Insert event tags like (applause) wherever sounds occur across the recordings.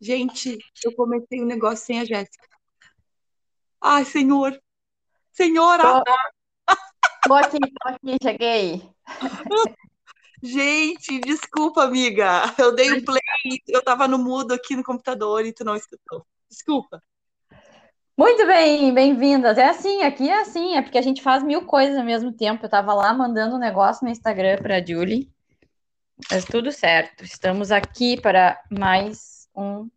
Gente, eu comecei um negócio sem a Jéssica. Ai, senhor. Senhora! Tô, tô aqui, tô aqui, cheguei. Gente, desculpa, amiga. Eu dei o um play, eu tava no mudo aqui no computador e tu não escutou. Desculpa. Muito bem, bem-vindas. É assim, aqui é assim, é porque a gente faz mil coisas ao mesmo tempo. Eu tava lá mandando um negócio no Instagram para Julie. Mas tudo certo. Estamos aqui para mais um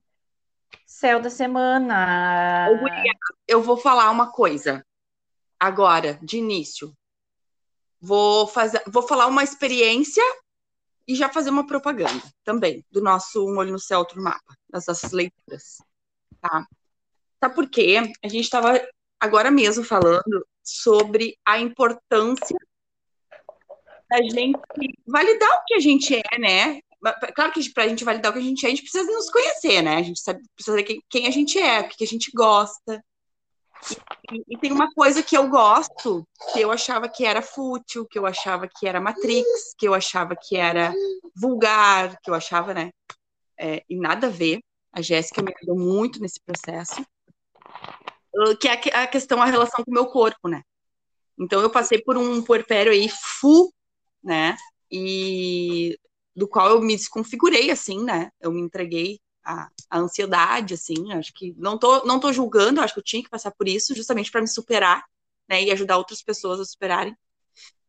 céu da semana. Eu vou falar uma coisa agora, de início. Vou fazer, vou falar uma experiência e já fazer uma propaganda também do nosso Um Olho no Céu, outro mapa, das nossas leituras. Tá? Sabe por quê? A gente estava agora mesmo falando sobre a importância da gente validar o que a gente é, né? Claro que para a gente validar o que a gente é, a gente precisa nos conhecer, né? A gente sabe, precisa saber quem, quem a gente é, o que a gente gosta. E, e, tem uma coisa que eu gosto, que eu achava que era fútil, que eu achava que era Matrix, que eu achava que era vulgar, que eu achava, né? É, e nada a ver. A Jéssica me ajudou muito nesse processo que é a questão, a relação com o meu corpo, né? Então eu passei por um puerpério aí fu, né? E do qual eu me desconfigurei, assim, né? Eu me entreguei à, à ansiedade, assim. Acho que não tô, não tô julgando, acho que eu tinha que passar por isso, justamente para me superar, né? E ajudar outras pessoas a superarem.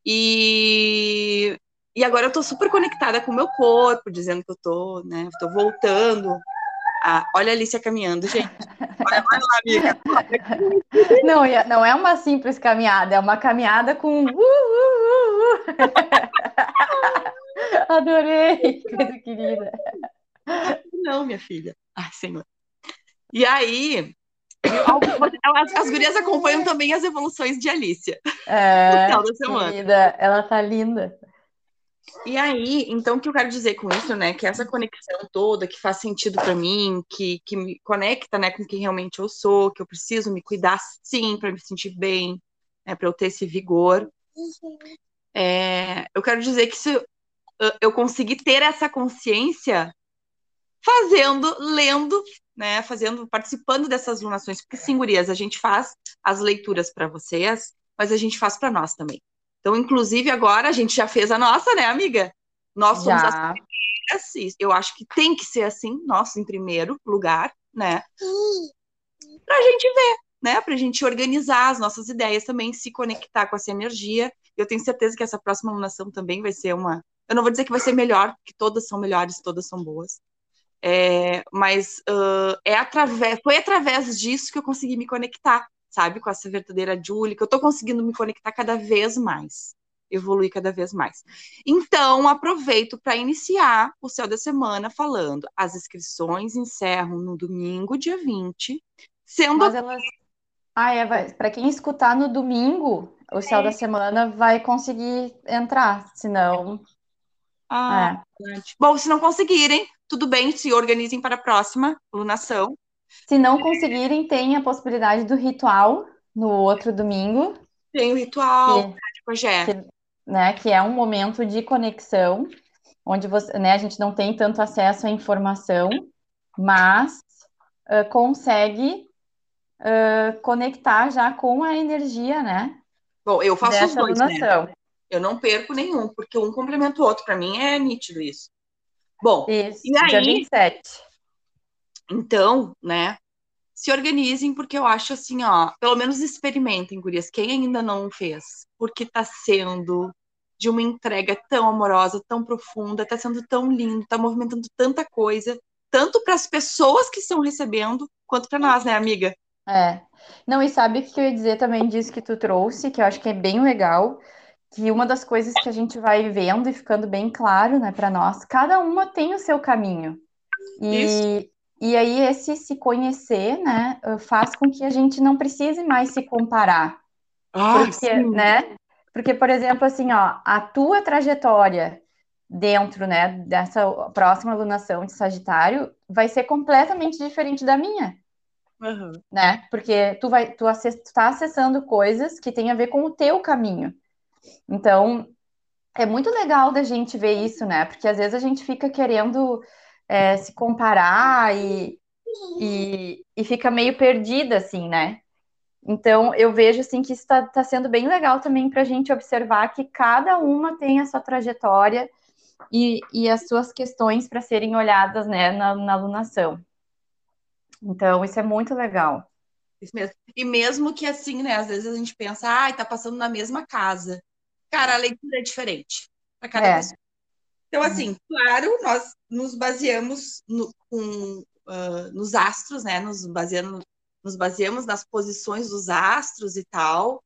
E, e agora eu tô super conectada com o meu corpo, dizendo que eu tô, né? Tô voltando ah, olha a Alicia caminhando, gente. Olha, (laughs) olha lá, amiga. Não, não é uma simples caminhada, é uma caminhada com. Uh, uh, uh, uh. (laughs) Adorei, coisa querida. (laughs) Não, minha filha. Ai, senhor. E aí, as, as gurias acompanham também as evoluções de Alicia. É, (laughs) querida, ela tá linda. E aí, então, o que eu quero dizer com isso, né? Que essa conexão toda, que faz sentido para mim, que, que me conecta, né, com quem realmente eu sou, que eu preciso me cuidar sim para me sentir bem, né, para eu ter esse vigor. É, eu quero dizer que isso, eu consegui ter essa consciência fazendo, lendo, né, fazendo, participando dessas lunações, porque sim, gurias, a gente faz as leituras para vocês, mas a gente faz para nós também. Então, inclusive, agora a gente já fez a nossa, né, amiga? Nós somos já. as primeiras. Eu acho que tem que ser assim, nós em primeiro lugar, né? Para a gente ver, né? Para a gente organizar as nossas ideias também, se conectar com essa energia. Eu tenho certeza que essa próxima alunação também vai ser uma. Eu não vou dizer que vai ser melhor, porque todas são melhores, todas são boas. É, mas uh, é através, foi através disso que eu consegui me conectar sabe, com essa verdadeira Julie, que eu tô conseguindo me conectar cada vez mais, evoluir cada vez mais. Então, aproveito para iniciar o céu da semana falando. As inscrições encerram no domingo, dia 20, sendo. Mas elas... Ah, é, para quem escutar no domingo, o céu é. da semana vai conseguir entrar, senão. Ah, é. Bom, se não conseguirem, tudo bem, se organizem para a próxima lunação. Se não conseguirem, tem a possibilidade do ritual no outro domingo. Tem o ritual, que, que, né, que é um momento de conexão, onde você, né, a gente não tem tanto acesso à informação, mas uh, consegue uh, conectar já com a energia, né? Bom, eu faço os dois, né? Eu não perco nenhum, porque um complementa o outro. Para mim é nítido isso. Bom, isso, e aí, dia 27. Então, né, se organizem, porque eu acho assim, ó, pelo menos experimentem, gurias, quem ainda não fez, porque tá sendo de uma entrega tão amorosa, tão profunda, tá sendo tão lindo, tá movimentando tanta coisa, tanto para as pessoas que estão recebendo, quanto para nós, né, amiga? É. Não, e sabe o que eu ia dizer também disso que tu trouxe, que eu acho que é bem legal, que uma das coisas que a gente vai vendo e ficando bem claro, né, para nós, cada uma tem o seu caminho. E, Isso. E aí, esse se conhecer, né, faz com que a gente não precise mais se comparar. Ah, porque, sim. né? Porque, por exemplo, assim, ó, a tua trajetória dentro, né, dessa próxima alunação de Sagitário vai ser completamente diferente da minha. Uhum. Né? Porque tu vai, tu está acessando coisas que têm a ver com o teu caminho. Então, é muito legal da gente ver isso, né? Porque às vezes a gente fica querendo é, se comparar e, e, e fica meio perdida, assim, né? Então, eu vejo assim que está tá sendo bem legal também para a gente observar que cada uma tem a sua trajetória e, e as suas questões para serem olhadas né, na, na alunação. Então, isso é muito legal. Isso mesmo. E mesmo que assim, né? Às vezes a gente pensa, ai, ah, tá passando na mesma casa. Cara, a leitura é diferente para cada é. pessoa. Então, assim, claro, nós nos baseamos no, com, uh, nos astros, né? Nos baseamos, nos baseamos nas posições dos astros e tal,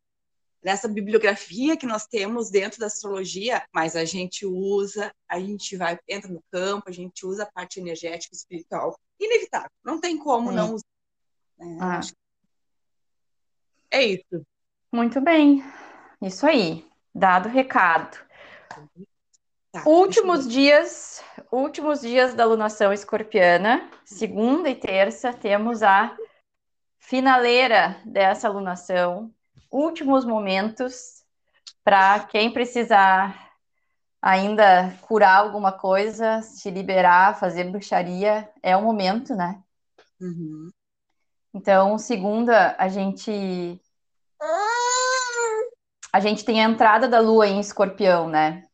nessa bibliografia que nós temos dentro da astrologia, mas a gente usa, a gente vai, entra no campo, a gente usa a parte energética espiritual. Inevitável, não tem como Sim. não usar. Né? Ah. É isso. Muito bem. Isso aí. Dado o recado. Tá, últimos dias, últimos dias da alunação escorpiana, segunda e terça, temos a finaleira dessa alunação, últimos momentos para quem precisar ainda curar alguma coisa, se liberar, fazer bruxaria, é o momento, né? Uhum. Então, segunda, a gente a gente tem a entrada da lua em escorpião, né?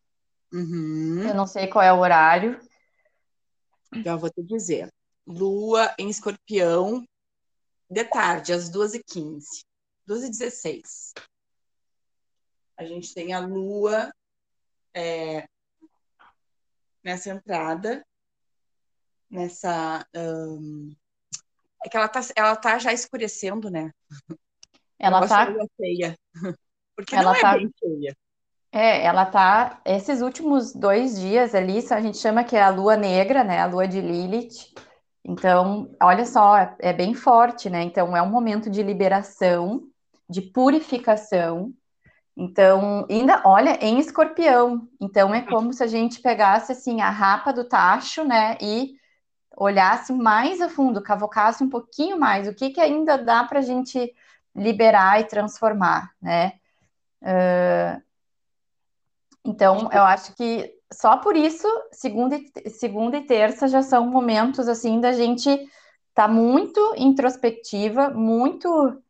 Uhum. Eu não sei qual é o horário. Já vou te dizer. Lua em escorpião, de tarde, às 2h15. 2h16. A gente tem a lua é, nessa entrada, nessa. Um, é que ela tá, ela tá já escurecendo, né? Ela tá. Cheia. Porque ela não é tá... bem cheia. É, ela tá. Esses últimos dois dias ali, a gente chama que é a lua negra, né? A lua de Lilith. Então, olha só, é bem forte, né? Então, é um momento de liberação, de purificação. Então, ainda, olha, em escorpião. Então, é como se a gente pegasse, assim, a rapa do tacho, né? E olhasse mais a fundo, cavocasse um pouquinho mais. O que, que ainda dá para a gente liberar e transformar, né? Uh, então, eu acho que só por isso, segunda e, segunda e terça já são momentos assim da gente estar tá muito introspectiva, muito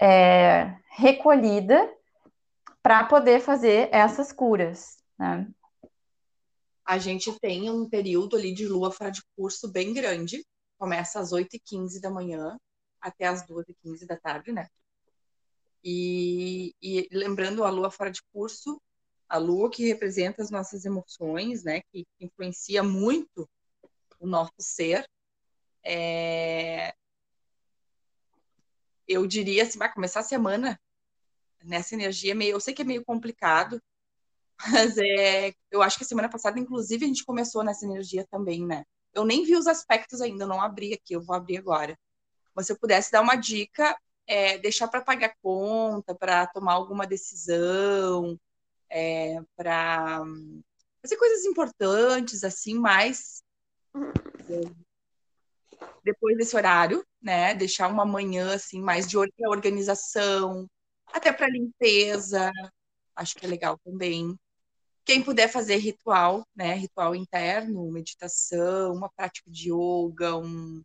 é, recolhida para poder fazer essas curas, né? A gente tem um período ali de lua fora de curso bem grande, começa às 8h15 da manhã até às 2h15 da tarde, né? E, e, lembrando a lua fora de curso, a lua que representa as nossas emoções, né, que influencia muito o nosso ser, é... eu diria assim, vai começar a semana nessa energia meio, eu sei que é meio complicado, (laughs) mas é, eu acho que semana passada, inclusive, a gente começou nessa energia também, né? Eu nem vi os aspectos ainda, não abri aqui, eu vou abrir agora. Mas se eu pudesse dar uma dica, é, deixar para pagar conta, para tomar alguma decisão, é, para fazer coisas importantes, assim, mais depois desse horário, né? Deixar uma manhã assim mais de organização, até para limpeza, acho que é legal também. Quem puder fazer ritual, né? Ritual interno, meditação, uma prática de yoga, um,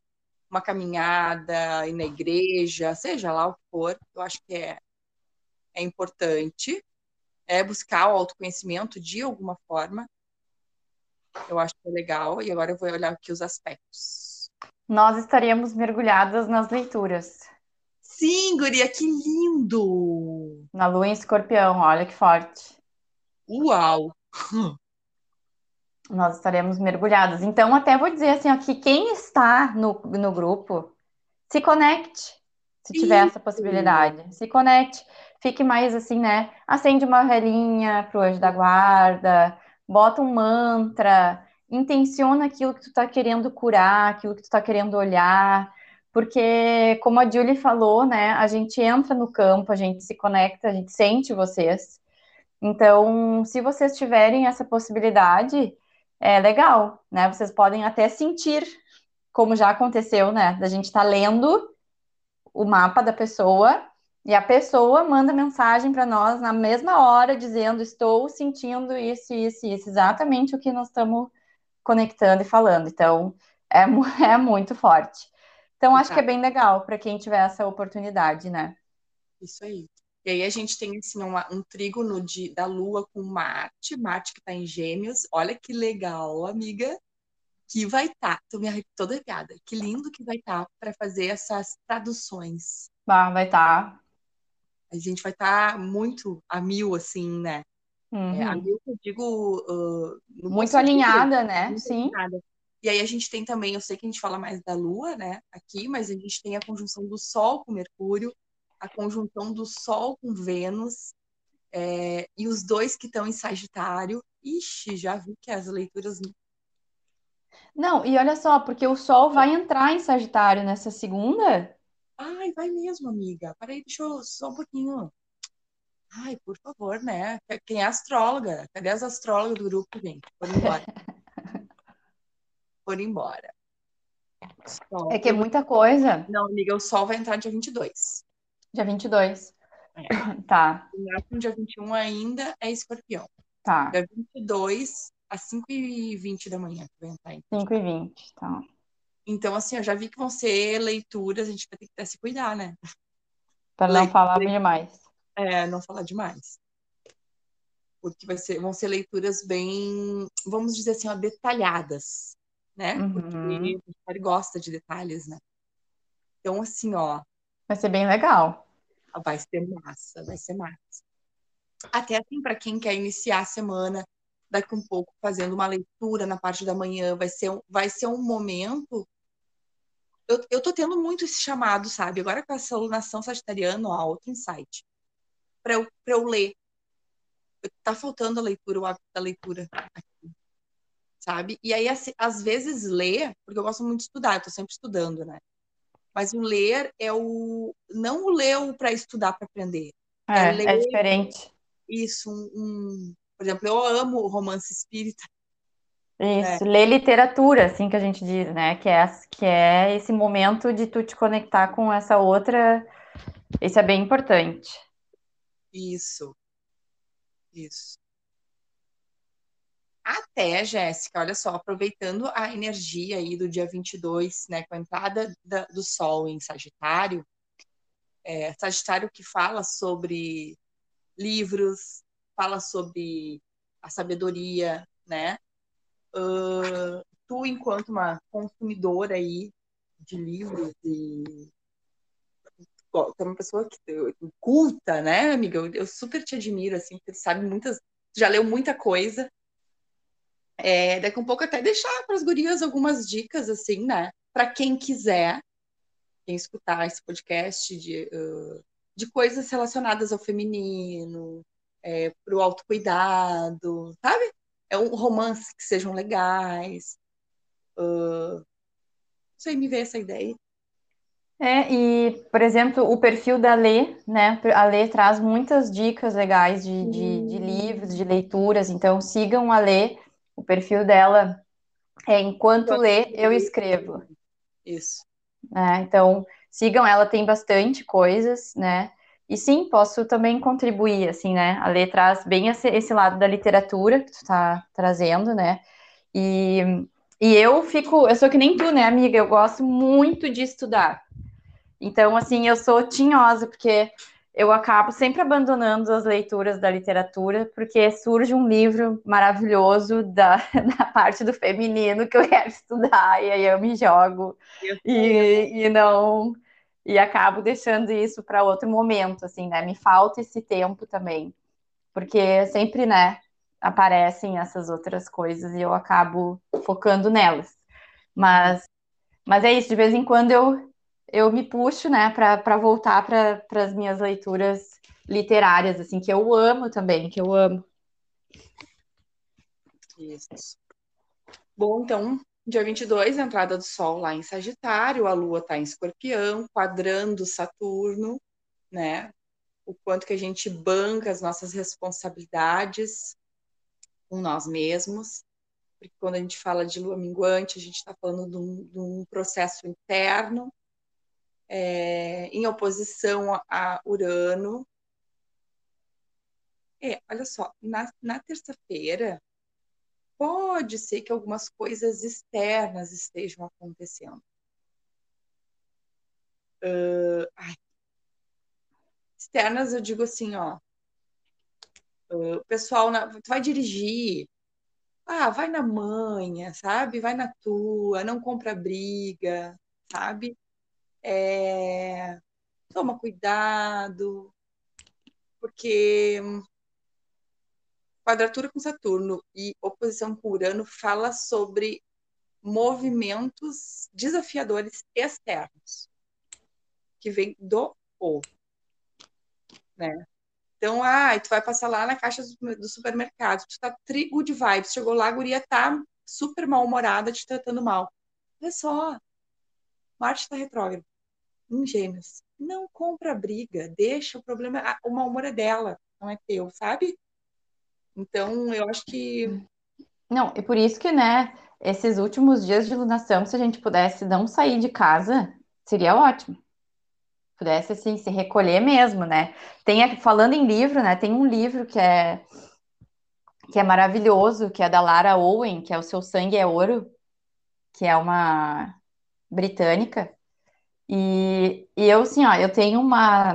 uma caminhada na igreja, seja lá o que for, eu acho que é, é importante é buscar o autoconhecimento de alguma forma. Eu acho que é legal. E agora eu vou olhar aqui os aspectos. Nós estaríamos mergulhadas nas leituras. Sim, Guria, que lindo! Na lua em escorpião, olha que forte. Uau! Nós estaremos mergulhadas. Então, até vou dizer assim, ó, que quem está no, no grupo, se conecte, se tiver essa possibilidade. Se conecte fique mais assim, né? Acende uma velhinha pro anjo da guarda, bota um mantra, intenciona aquilo que tu tá querendo curar, aquilo que tu tá querendo olhar, porque como a Julie falou, né, a gente entra no campo, a gente se conecta, a gente sente vocês. Então, se vocês tiverem essa possibilidade, é legal, né? Vocês podem até sentir, como já aconteceu, né? Da gente estar tá lendo o mapa da pessoa e a pessoa manda mensagem para nós na mesma hora, dizendo: Estou sentindo isso, isso, isso, exatamente o que nós estamos conectando e falando. Então, é, (laughs) é muito forte. Então, acho que é bem legal para quem tiver essa oportunidade, né? Isso aí. E aí a gente tem assim, uma, um trígono de, da Lua com Marte, Marte que está em Gêmeos. Olha que legal, amiga. Que vai estar, tá, tô me toda arrepiada. Que lindo que vai estar tá para fazer essas traduções. Ah, vai estar. Tá. A gente vai estar tá muito a mil, assim, né? Uhum. É, a uhum. mil, eu digo. Uh, muito alinhada, né? Muito Sim. Alinhada. E aí a gente tem também, eu sei que a gente fala mais da Lua, né, aqui, mas a gente tem a conjunção do Sol com Mercúrio, a conjunção do Sol com Vênus, é, e os dois que estão em Sagitário. Ixi, já vi que as leituras. Não, e olha só, porque o Sol vai entrar em Sagitário nessa segunda. Ai, vai mesmo, amiga. Peraí, deixa eu só um pouquinho. Ai, por favor, né? Quem é astróloga? Cadê as astrólogas do grupo, gente? Por embora. (laughs) por embora. Sol. É que é muita coisa. Não, amiga, o Sol vai entrar dia 22. Dia 22. É. (coughs) Tá. O dia 21 ainda é escorpião. Tá. Dia 22, às 5h20 da manhã que vai entrar. 5h20, tá. Então, assim, eu já vi que vão ser leituras, a gente vai ter que até se cuidar, né? Para não falar demais. É, não falar demais. Porque vai ser, vão ser leituras bem, vamos dizer assim, ó, detalhadas, né? Uhum. Porque o Harry gosta de detalhes, né? Então, assim, ó. Vai ser bem legal. Vai ser massa, vai ser massa. Até assim, para quem quer iniciar a semana, daqui um pouco, fazendo uma leitura na parte da manhã, vai ser um, vai ser um momento eu, eu tô tendo muito esse chamado, sabe? Agora com essa alunação sagitariana, ó, outro insight. Para eu, eu ler. Tá faltando a leitura, o hábito da leitura aqui. Sabe? E aí, assim, às vezes, ler, porque eu gosto muito de estudar, eu tô sempre estudando, né? Mas o ler é o. Não o ler para estudar, para aprender. É, é, ler, é diferente. Isso, um, um, por exemplo, eu amo romance espírita. Isso, é. ler literatura, assim que a gente diz, né? Que é, que é esse momento de tu te conectar com essa outra. Isso é bem importante. Isso. Isso. Até, Jéssica, olha só, aproveitando a energia aí do dia 22, né, com a entrada da, do Sol em Sagitário, é, Sagitário que fala sobre livros, fala sobre a sabedoria, né? Uh, tu, enquanto uma consumidora aí de livros e é uma pessoa que culta, né, amiga? Eu, super te admiro, assim, porque sabe muitas, já leu muita coisa. É, daqui um pouco até deixar para as gurias algumas dicas, assim, né? Para quem quiser, quem escutar esse podcast de, uh, de coisas relacionadas ao feminino, é, para o autocuidado, sabe? é um romance que sejam legais. Uh, não sei, me ver essa ideia. É, e, por exemplo, o perfil da Lê, né? A Lê traz muitas dicas legais de, de, de livros, de leituras, então sigam a Lê, o perfil dela é Enquanto Lê, eu escrevo. Isso. É, então, sigam ela, tem bastante coisas, né? E sim, posso também contribuir, assim, né? A Lê traz bem esse, lado da literatura que tu está trazendo, né? E, e eu fico, eu sou que nem tu, né, amiga? Eu gosto muito de estudar. Então, assim, eu sou tinhosa, porque eu acabo sempre abandonando as leituras da literatura, porque surge um livro maravilhoso da, (laughs) da parte do feminino que eu quero estudar, e aí eu me jogo. e, e não e acabo deixando isso para outro momento, assim, né? Me falta esse tempo também, porque sempre, né, aparecem essas outras coisas e eu acabo focando nelas. Mas, mas é isso, de vez em quando eu, eu me puxo, né, para voltar para as minhas leituras literárias, assim, que eu amo também, que eu amo. Isso. Bom, então, Dia 22, entrada do Sol lá em Sagitário, a Lua está em Escorpião, quadrando Saturno, né? O quanto que a gente banca as nossas responsabilidades com nós mesmos, porque quando a gente fala de Lua minguante, a gente está falando de um, de um, processo interno é, em oposição a, Urano. É, olha só, na, na terça-feira pode ser que algumas coisas externas estejam acontecendo. Uh, externas, eu digo assim, ó. Uh, pessoal, na, tu vai dirigir, ah, vai na manha, sabe? Vai na tua, não compra briga, sabe? É, toma cuidado, porque quadratura com Saturno e oposição com Urano fala sobre movimentos desafiadores externos que vem do ovo, né? Então, ah, tu vai passar lá na caixa do supermercado, tu tá tri good vibes, chegou lá, a guria tá super mal-humorada, te tratando mal. Olha só, Marte tá retrógrado, em gêmeos. Não compra briga, deixa o problema, o mau humor é dela, não é teu, sabe? Então, eu acho que. Não, e por isso que, né, esses últimos dias de lunação, se a gente pudesse não sair de casa, seria ótimo. Pudesse, assim, se recolher mesmo, né? Tem, falando em livro, né, tem um livro que é que é maravilhoso, que é da Lara Owen, que é O Seu Sangue é Ouro, que é uma britânica. E, e eu, assim, ó, eu tenho uma.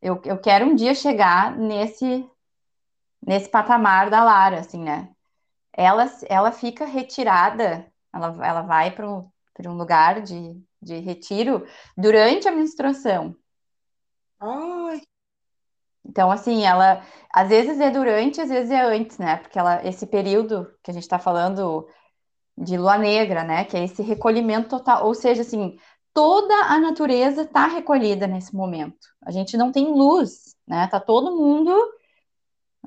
Eu, eu quero um dia chegar nesse nesse patamar da Lara, assim, né? Ela, ela fica retirada, ela, ela vai para um, um lugar de, de retiro durante a menstruação. Ai. Então, assim, ela às vezes é durante, às vezes é antes, né? Porque ela, esse período que a gente está falando de lua negra, né? Que é esse recolhimento total, ou seja, assim, toda a natureza está recolhida nesse momento. A gente não tem luz, né? Tá todo mundo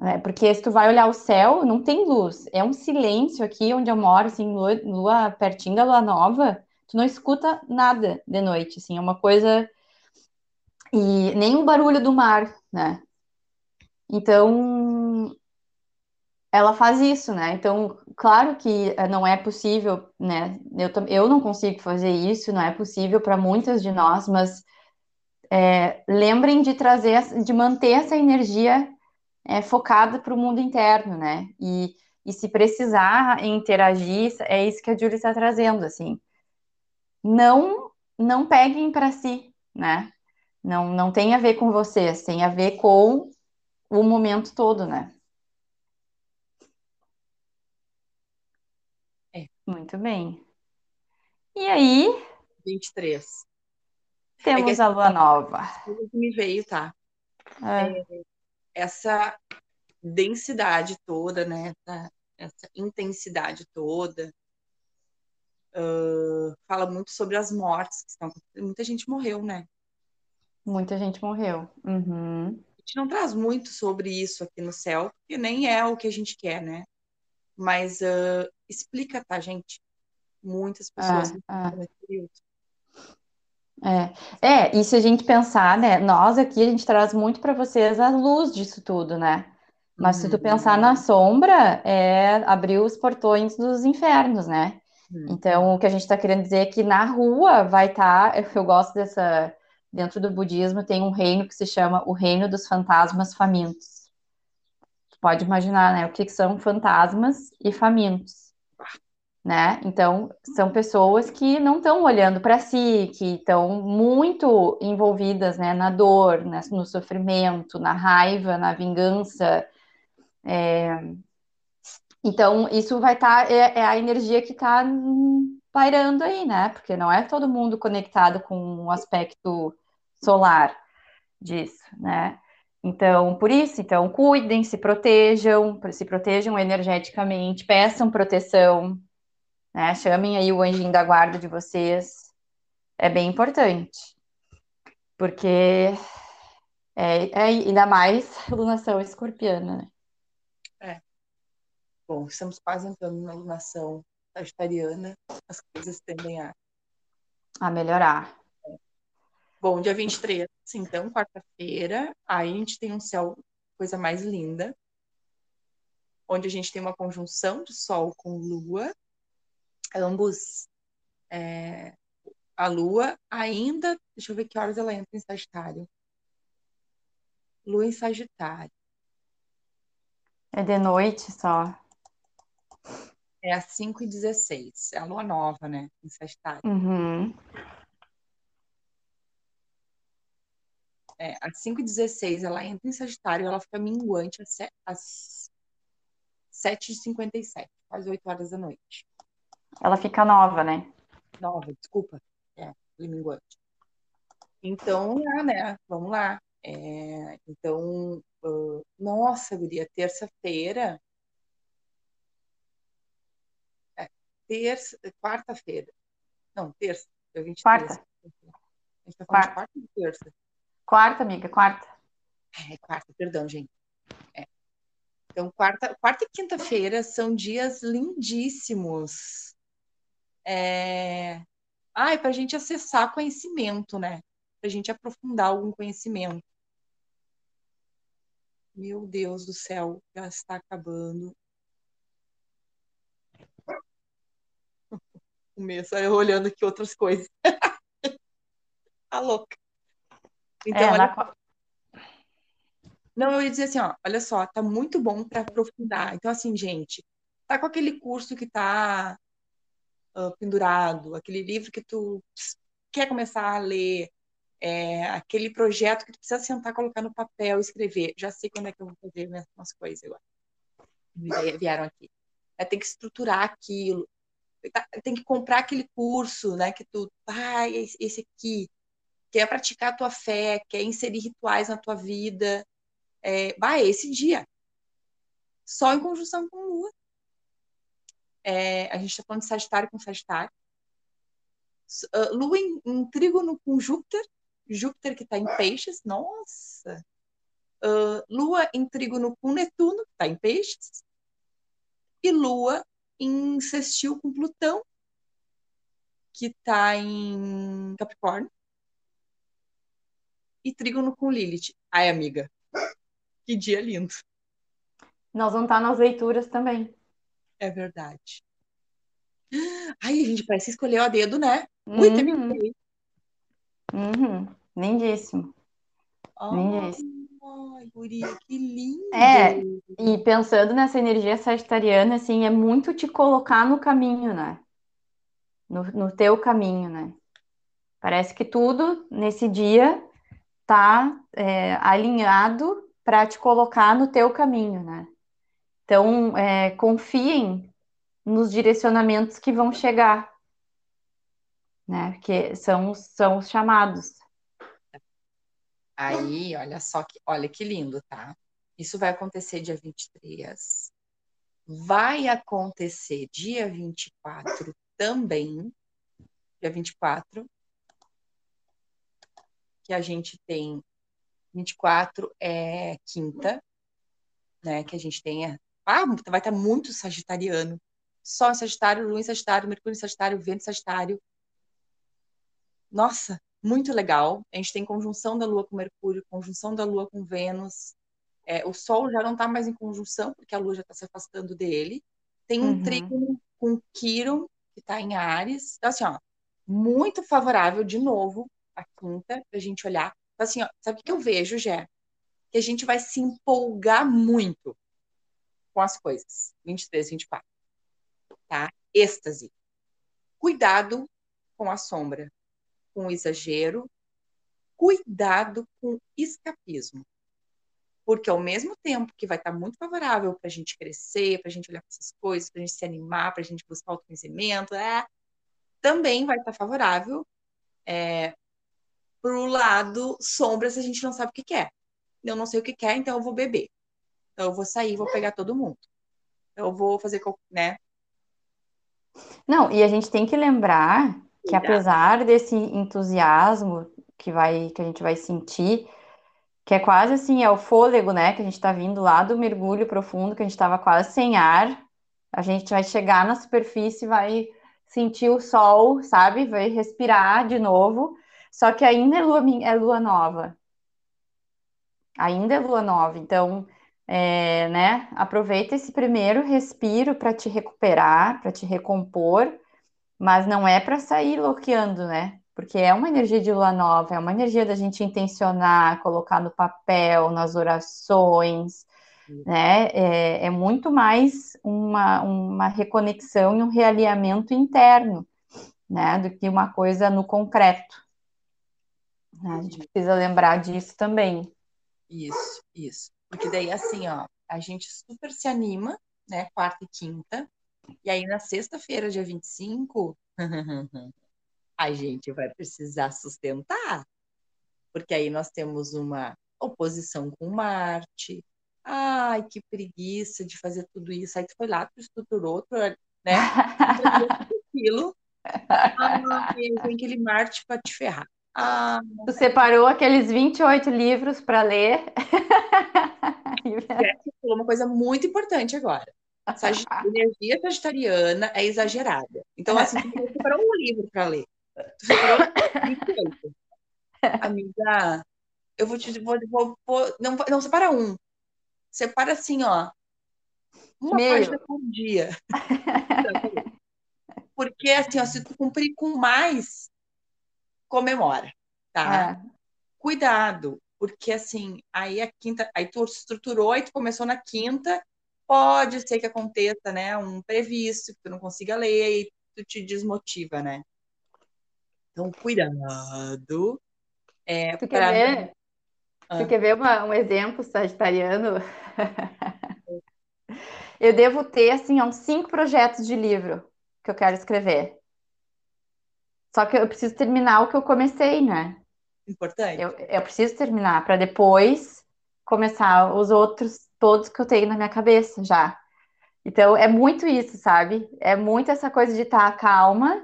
é, porque se tu vai olhar o céu, não tem luz. É um silêncio aqui onde eu moro, assim, lua, lua pertinho da lua nova, tu não escuta nada de noite, assim, é uma coisa. E nem o barulho do mar, né? Então, ela faz isso, né? Então, claro que eh, não é possível, né? Eu, eu não consigo fazer isso, não é possível para muitas de nós, mas é, lembrem de trazer, de manter essa energia é, focada para o mundo interno, né? E, e se precisar interagir, é isso que a Júlia está trazendo, assim. Não, não peguem para si, né? Não, não tem a ver com vocês, tem a ver com o momento todo, né? Muito bem. E aí? 23. Temos é a lua nova. Me veio, tá? É. É, essa densidade toda, né? Essa intensidade toda. Uh, fala muito sobre as mortes que estão. Muita gente morreu, né? Muita gente morreu. Uhum. A gente não traz muito sobre isso aqui no céu, porque nem é o que a gente quer, né? Mas uh, explica, tá, gente? Muitas pessoas ah, nesse período. É, é, e se a gente pensar, né, nós aqui a gente traz muito para vocês a luz disso tudo, né? Mas se tu pensar na uhum. sombra, é abrir os portões dos infernos, né? Uhum. Então, o que a gente está querendo dizer é que na rua vai estar, tá, eu gosto dessa, dentro do budismo tem um reino que se chama o reino dos fantasmas famintos. Pode imaginar, né, o que, são fantasmas e famintos né? Então, são pessoas que não estão olhando para si, que estão muito envolvidas, né, na dor, né, no sofrimento, na raiva, na vingança. É... Então, isso vai estar, tá, é, é, a energia que está pairando aí, né? Porque não é todo mundo conectado com o aspecto solar disso, né? Então, por isso, então, cuidem, se protejam, se protejam energeticamente, peçam proteção, né? Chamem aí o anjinho da guarda de vocês. É bem importante. Porque é, é ainda mais lunação escorpiana, né? É. Bom, estamos quase entrando na lunação sagitariana. As coisas tendem a... A melhorar. Bom, dia 23, então, quarta-feira, aí a gente tem um céu, coisa mais linda, onde a gente tem uma conjunção de Sol com Lua, ambos é, a Lua ainda, deixa eu ver que horas ela entra em Sagitário. Lua em Sagitário. É de noite só. É às 5 e 16 É a lua nova, né? Em Sagitário. Uhum. É, às 5h16 ela entra em Sagitário e ela fica minguante às 7h57, quase 8 horas da noite. Ela fica nova, né? Nova, desculpa. É, minguante. Então, lá, né? Vamos lá. É, então, uh, nossa, guria, terça-feira. É, terça, quarta-feira. Não, terça, dia 23. Quarta. A gente tá falando quarta. de quarta ou terça? Quarta, amiga, quarta. É, quarta, perdão, gente. É. Então, quarta, quarta e quinta-feira são dias lindíssimos. É... Ah, é para a gente acessar conhecimento, né? Para a gente aprofundar algum conhecimento. Meu Deus do céu, já está acabando. (laughs) Eu olhando aqui outras coisas. (laughs) tá louca. Então, é, olha... na... Não, eu ia dizer assim, ó, olha só, tá muito bom para aprofundar. Então, assim, gente, tá com aquele curso que tá uh, pendurado, aquele livro que tu quer começar a ler, é, aquele projeto que tu precisa sentar, colocar no papel, escrever. Já sei quando é que eu vou fazer umas coisas agora. Vieram aqui. É, tem que estruturar aquilo. Tem que comprar aquele curso, né? Que tu, ah, esse aqui, quer praticar a tua fé, quer inserir rituais na tua vida. É, vai, esse dia. Só em conjunção com Lua. É, a gente está falando de Sagitário com Sagitário. Uh, Lua em, em trígono com Júpiter, Júpiter que está em Peixes, nossa! Uh, Lua em trígono com Netuno, que está em Peixes, e Lua em sextil com Plutão, que está em Capricórnio, e trígono com Lilith. Ai, amiga, que dia lindo! Nós vamos estar nas leituras também. É verdade. Ai, a gente parece escolher o dedo, né? Muito uhum. uhum. Lindíssimo. Oh, Lindíssimo. Ai, guria, que lindo. É, e pensando nessa energia sagitariana, assim, é muito te colocar no caminho, né? No, no teu caminho, né? Parece que tudo nesse dia tá é, alinhado para te colocar no teu caminho, né? Então, é, confiem nos direcionamentos que vão chegar, né? Porque são, são os chamados. Aí, olha só que, olha que lindo, tá? Isso vai acontecer dia 23. Vai acontecer dia 24 também. Dia 24. Que a gente tem 24 é quinta, né? Que a gente tem ah, vai estar muito sagitariano. Sol em Sagitário, Lua em Sagitário, Mercúrio em Sagitário, Vênus em Sagitário. Nossa, muito legal. A gente tem conjunção da Lua com Mercúrio, conjunção da Lua com Vênus. É, o Sol já não está mais em conjunção, porque a Lua já está se afastando dele. Tem um uhum. trígono com Quiron, que está em Ares. Então, assim, ó, muito favorável, de novo, a quinta, para a gente olhar. Então, assim, ó, sabe o que eu vejo, Gé? Que a gente vai se empolgar muito com as coisas. 23, 24. Tá? Êxtase. Cuidado com a sombra, com o exagero. Cuidado com o escapismo. Porque ao mesmo tempo que vai estar muito favorável para a gente crescer, para a gente olhar para essas coisas, para a gente se animar, para a gente buscar autoconhecimento, é, também vai estar favorável é, para o lado sombra se a gente não sabe o que quer. Eu não sei o que quer, então eu vou beber. Então eu vou sair, vou pegar todo mundo. Eu vou fazer, né? Não, e a gente tem que lembrar que apesar desse entusiasmo que vai que a gente vai sentir, que é quase assim, é o fôlego, né, que a gente está vindo lá do mergulho profundo, que a gente estava quase sem ar, a gente vai chegar na superfície, vai sentir o sol, sabe? Vai respirar de novo. Só que ainda é lua, é lua nova. Ainda é lua nova. Então, é, né? Aproveita esse primeiro respiro para te recuperar, para te recompor, mas não é para sair loqueando, né? Porque é uma energia de lua nova, é uma energia da gente intencionar, colocar no papel, nas orações, né? É, é muito mais uma, uma reconexão e um realinhamento interno, né? Do que uma coisa no concreto. A gente precisa lembrar disso também. Isso, isso. Porque daí, assim, ó, a gente super se anima, né? Quarta e quinta. E aí, na sexta-feira, dia 25, (laughs) a gente vai precisar sustentar. Porque aí nós temos uma oposição com Marte. Ai, que preguiça de fazer tudo isso. Aí tu foi lá, tu estruturou, tu, né? (laughs) Aquilo. Ah, vem aquele Marte para te ferrar. Ah, tu separou aqueles 28 livros para ler. (laughs) falou uma coisa muito importante agora. A (laughs) energia sagitariana é exagerada. Então, assim, tu separou um livro para ler. Tu separou 28. Amiga, eu vou te vou, vou, vou, não, não separa um. Separa assim, ó. Uma Meio. página por dia. (laughs) Porque assim, ó, se tu cumprir com mais, comemora, tá? É. Cuidado, porque assim, aí a quinta, aí tu estruturou, aí tu começou na quinta, pode ser que aconteça, né, um previsto que tu não consiga ler e tu te desmotiva, né? Então, cuidado. É, tu, quer ver, ah. tu quer ver uma, um exemplo sagitariano? (laughs) eu devo ter, assim, uns cinco projetos de livro que eu quero escrever. Só que eu preciso terminar o que eu comecei, né? Importante. Eu, eu preciso terminar para depois começar os outros todos que eu tenho na minha cabeça já. Então é muito isso, sabe? É muito essa coisa de estar tá calma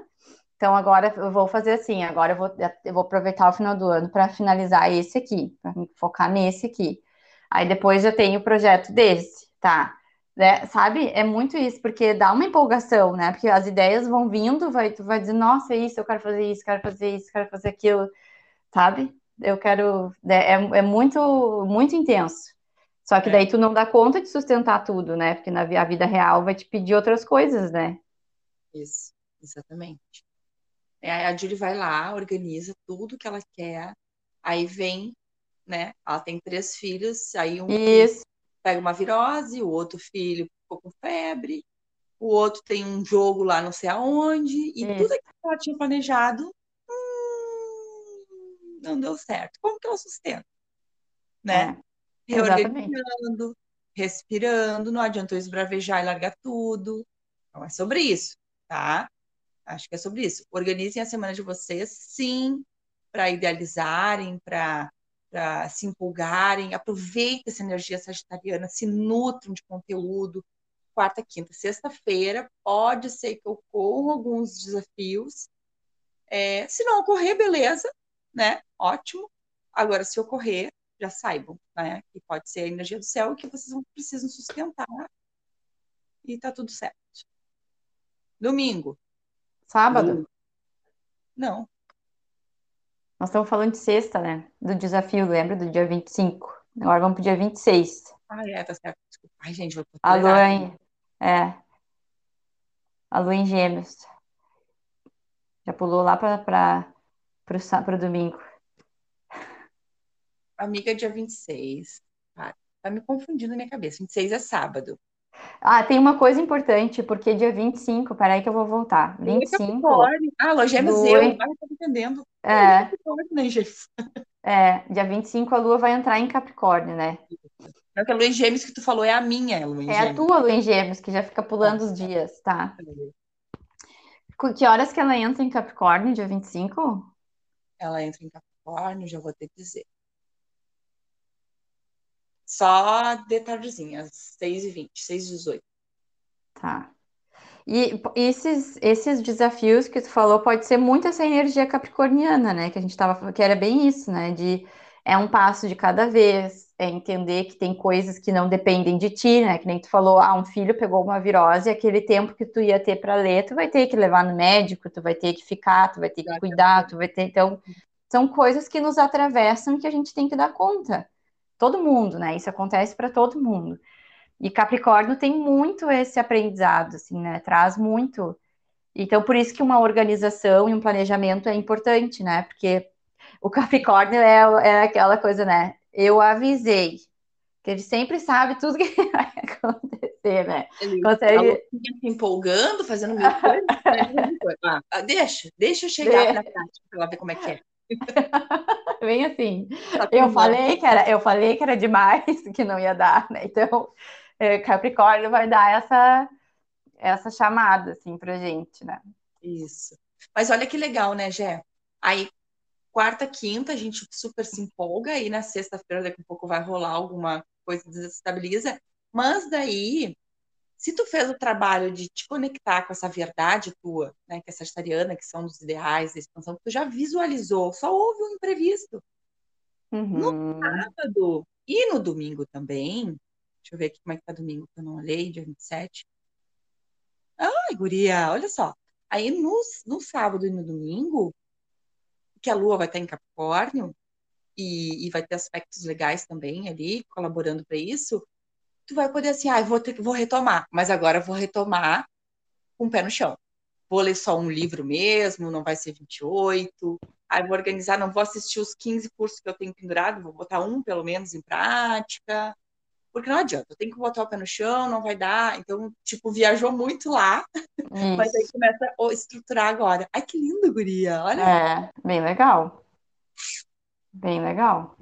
então agora eu vou fazer assim, agora eu vou, eu vou aproveitar o final do ano para finalizar esse aqui, para focar nesse aqui. Aí depois já tenho o projeto desse, tá? Né? Sabe? É muito isso, porque dá uma empolgação, né? Porque as ideias vão vindo, vai, tu vai dizer, nossa, é isso, eu quero fazer isso, quero fazer isso, quero fazer aquilo, sabe? Eu quero. Né? É, é muito, muito intenso. Só que é. daí tu não dá conta de sustentar tudo, né? Porque na a vida real vai te pedir outras coisas, né? Isso, exatamente. É, a Julie vai lá, organiza tudo que ela quer, aí vem, né? Ela tem três filhos, aí um Isso. Pega uma virose, o outro filho ficou com febre, o outro tem um jogo lá não sei aonde, e Isso. tudo que ela tinha planejado hum, não deu certo. Como que ela sustenta? Né? É, Reorganizando, respirando, não adiantou esbravejar e largar tudo. Então é sobre isso, tá? Acho que é sobre isso. Organizem a semana de vocês, sim, para idealizarem, para se empolgarem. Aproveitem essa energia sagitariana, se nutram de conteúdo. Quarta, quinta, sexta-feira, pode ser que ocorram alguns desafios. É, se não ocorrer, beleza, né? Ótimo. Agora, se ocorrer, já saibam, né? Que pode ser a energia do céu e que vocês precisam sustentar. E tá tudo certo. Domingo, Sábado? Não. Nós estamos falando de sexta, né? Do desafio, lembra? Do dia 25. Agora vamos para o dia 26. Ah, é, tá certo. Desculpa. Ai, gente, vou A lua em... É. A lua em gêmeos. Já pulou lá para o domingo. Amiga, dia 26. Ah, tá me confundindo na minha cabeça. 26 é sábado. Ah, tem uma coisa importante, porque dia 25, peraí que eu vou voltar. 25. Ah, loja é museu, não tá entendendo. É. Né, é, dia 25 a lua vai entrar em Capricórnio, né? Não, que a lua em gêmeos que tu falou é a minha lua em É a tua lua em gêmeos, que já fica pulando os dias, tá? Que horas que ela entra em Capricórnio, dia 25? Ela entra em Capricórnio, já vou te dizer. Só de tardezinha, às 6h20, 6h18. Tá. E esses, esses desafios que tu falou pode ser muito essa energia capricorniana, né? Que a gente tava, que era bem isso, né? De é um passo de cada vez, é entender que tem coisas que não dependem de ti, né? Que nem tu falou, ah, um filho pegou uma virose, aquele tempo que tu ia ter para ler, tu vai ter que levar no médico, tu vai ter que ficar, tu vai ter que cuidar, tu vai ter. Então, são coisas que nos atravessam que a gente tem que dar conta todo mundo, né? Isso acontece para todo mundo. E Capricórnio tem muito esse aprendizado, assim, né? Traz muito. Então, por isso que uma organização e um planejamento é importante, né? Porque o Capricórnio é, é aquela coisa, né? Eu avisei. Que ele sempre sabe tudo que (laughs) vai acontecer, né? Ele Consegue... se empolgando, fazendo mil coisas. Né? ah, deixa, deixa eu chegar na prática para ver como é que é. (laughs) Bem assim. Tá Eu falei que era, eu falei que era demais, (laughs) que não ia dar, né? Então, é, Capricórnio vai dar essa essa chamada assim pra gente, né? Isso. Mas olha que legal, né, Gé? Aí, quarta, quinta, a gente super se empolga, aí na sexta-feira, daqui a pouco vai rolar alguma coisa desestabiliza. Mas daí, se tu fez o trabalho de te conectar com essa verdade tua, né, que é sagitariana, que são os ideais da expansão, que tu já visualizou, só houve um imprevisto. No Uhum. sábado e no domingo também, deixa eu ver aqui como é que tá domingo, que eu não olhei, dia 27. Ai, guria, olha só. Aí no, no sábado e no domingo, que a lua vai estar em Capricórnio, e, e vai ter aspectos legais também ali, colaborando para isso, tu vai poder assim, ah, vou, ter, vou retomar, mas agora vou retomar com o pé no chão. Vou ler só um livro mesmo, não vai ser 28. Aí vou organizar, não vou assistir os 15 cursos que eu tenho pendurado, vou botar um pelo menos em prática. Porque não adianta, eu tenho que botar o pé no chão, não vai dar. Então, tipo, viajou muito lá, mas aí Isso. começa a estruturar agora. Ai, que lindo, guria, olha. É, bem legal. Bem legal.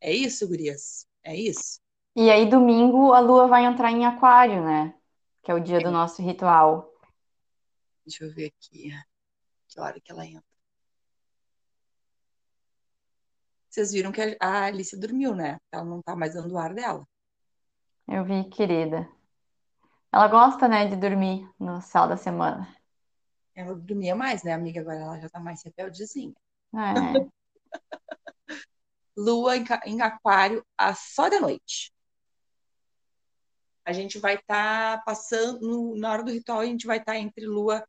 É isso, gurias, é isso. E aí, domingo, a lua vai entrar em Aquário, né? Que é o dia do nosso ritual. Deixa eu ver aqui, que hora que ela entra. Vocês viram que a Alice dormiu, né? Ela não tá mais dando o ar dela. Eu vi, querida. Ela gosta, né, de dormir no céu da semana. Ela dormia mais, né, amiga? Agora ela já tá mais rebeldezinha. É. (laughs) Lua em, aquário só da noite. A gente vai estar passando, no- na hora do ritual, a gente vai estar entre Lua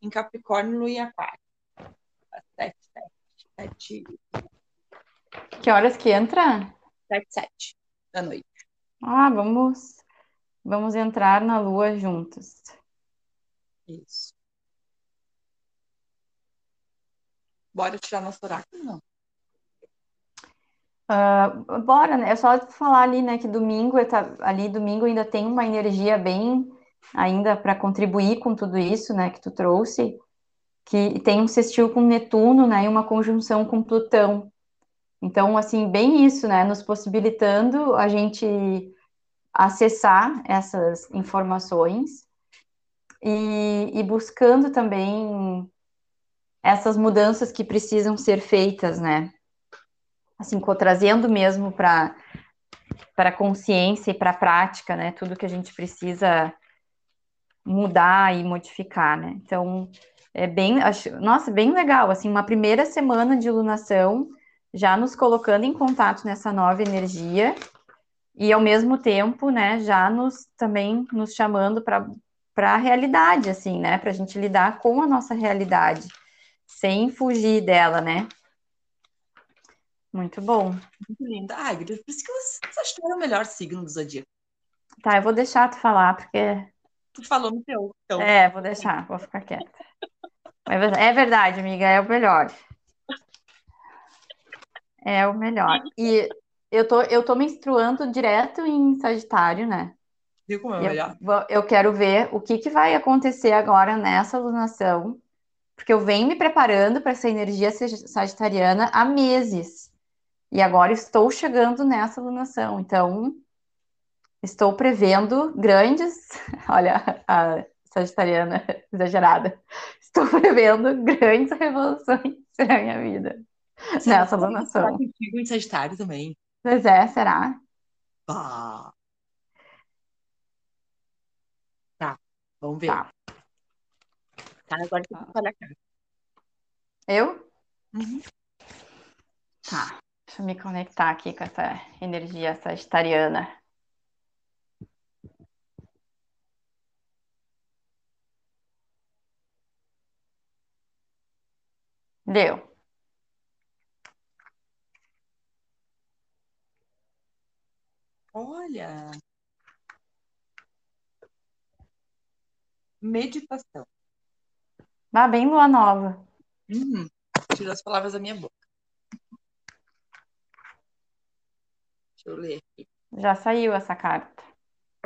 em Capricórnio e Lua em Aquário. Às Sete, sete, sete, Que horas que entra? sete, sete da noite. Ah, vamos, vamos entrar na lua juntos. Isso. Bora tirar nosso oráculo? Não. Ah, bora, né? É só falar ali, né, que domingo tá, ali domingo ainda tem uma energia bem ainda para contribuir com tudo isso, né, que tu trouxe, que tem um sextil com Netuno, né, e uma conjunção com Plutão. Então, assim, bem isso, né, nos possibilitando a gente acessar essas informações e, e buscando também essas mudanças que precisam ser feitas, né? Assim, trazendo mesmo para para consciência e para a prática, né? Tudo que a gente precisa mudar e modificar, né? Então, é bem, acho, nossa, bem legal, assim, uma primeira semana de iluminação, já nos colocando em contato nessa nova energia e ao mesmo tempo, né, já nos também nos chamando para para a realidade, assim, né, para a gente lidar com a nossa realidade, sem fugir dela, né? Muito bom. Muito linda. Ai, guria, por isso que vocês acharam o melhor signo do zodíaco. Tá, eu vou deixar tu falar, porque Tu falou no teu. Então, É, vou deixar, vou ficar quieta. É é verdade, amiga, é o melhor. É o melhor. E eu tô, eu tô menstruando direto em Sagitário, né? viu como é eu, melhor? vou- eu quero ver o que que vai acontecer agora nessa alunação, porque eu venho me preparando para essa energia sag- sagitariana há meses. E agora estou chegando nessa alunação. Então, estou prevendo grandes. (laughs) Olha, a sagitariana (laughs) exagerada. Estou prevendo grandes revoluções (laughs) na minha vida nessa alunação. contigo em Sagitário também. Pois é, será? Bah. Tá, vamos ver. Tá. Tá, agora tem que cara. Eu? Uhum. Tá. Deixa eu me conectar aqui com essa energia sagitariana. Deu. Olha. Meditação. Ah, bem lua nova. Uhum. Tirou as palavras da minha boca. Deixa eu ler aqui. Já saiu essa carta.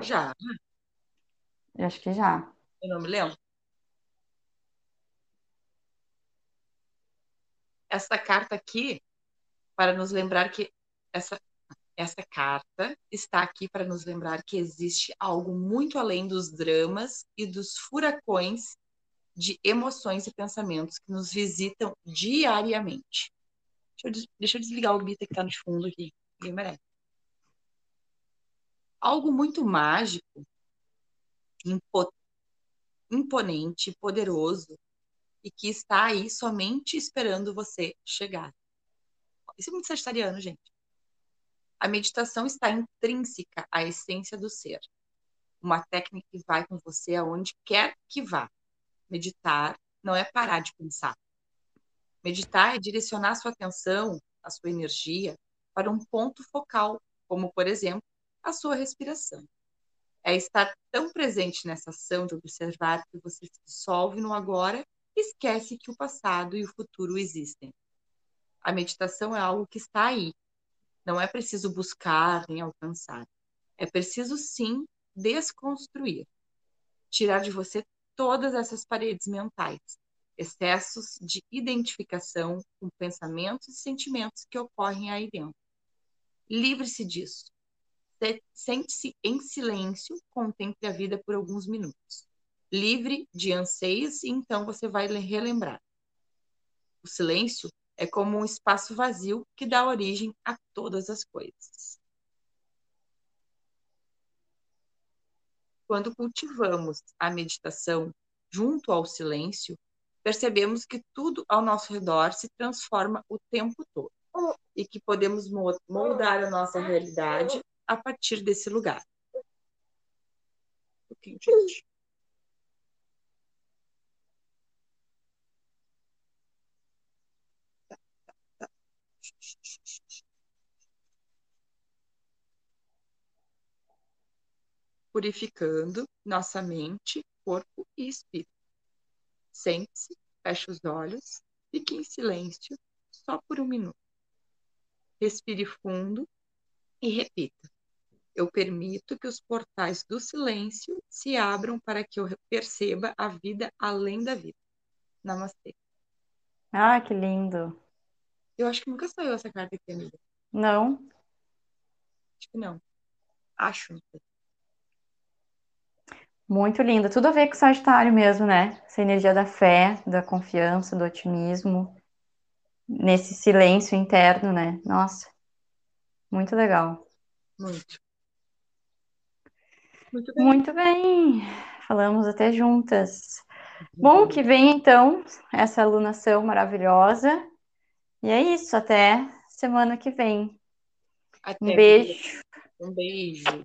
Já, Eu acho que já. eu não me lembro. Essa carta aqui para nos lembrar que essa, essa carta está aqui para nos lembrar que existe algo muito além dos dramas e dos furacões de emoções e pensamentos que nos visitam diariamente. Deixa eu, deixa eu desligar o bita que está no fundo aqui. Ninguém merece. Algo muito mágico, imponente, poderoso e que está aí somente esperando você chegar. Isso é muito sagitariano, gente. A meditação está intrínseca à essência do ser. Uma técnica que vai com você aonde quer que vá. Meditar não é parar de pensar. Meditar é direcionar sua atenção, a sua energia para um ponto focal, como, por exemplo, a sua respiração. É estar tão presente nessa ação de observar que você se dissolve no agora e esquece que o passado e o futuro existem. A meditação é algo que está aí. Não é preciso buscar nem alcançar. É preciso sim desconstruir. Tirar de você todas essas paredes mentais, excessos de identificação com pensamentos e sentimentos que ocorrem aí dentro. Livre-se disso. Sente-se em silêncio, contemple a vida por alguns minutos. Livre de anseios, e então você vai relembrar. O silêncio é como um espaço vazio que dá origem a todas as coisas. Quando cultivamos a meditação junto ao silêncio, percebemos que tudo ao nosso redor se transforma o tempo todo e que podemos moldar a nossa realidade a partir desse lugar. Um pouquinho, gente. Purificando nossa mente, corpo e espírito. Sente-se, feche os olhos, fique em silêncio só por um minuto. Respire fundo e repita. Eu permito que os portais do silêncio se abram para que eu perceba a vida além da vida. Namastê. Ah, que lindo. Eu acho que nunca saiu essa carta aqui, amiga. Não? Acho que não. Acho. Muito lindo. Tudo a ver com o Sagitário mesmo, né? Essa energia da fé, da confiança, do otimismo. Nesse silêncio interno, né? Nossa. Muito legal. Muito. Muito bem. Muito bem. Falamos até juntas. Bom, que vem então essa alunação maravilhosa. E é isso, até semana que vem. Até um beijo. Um beijo.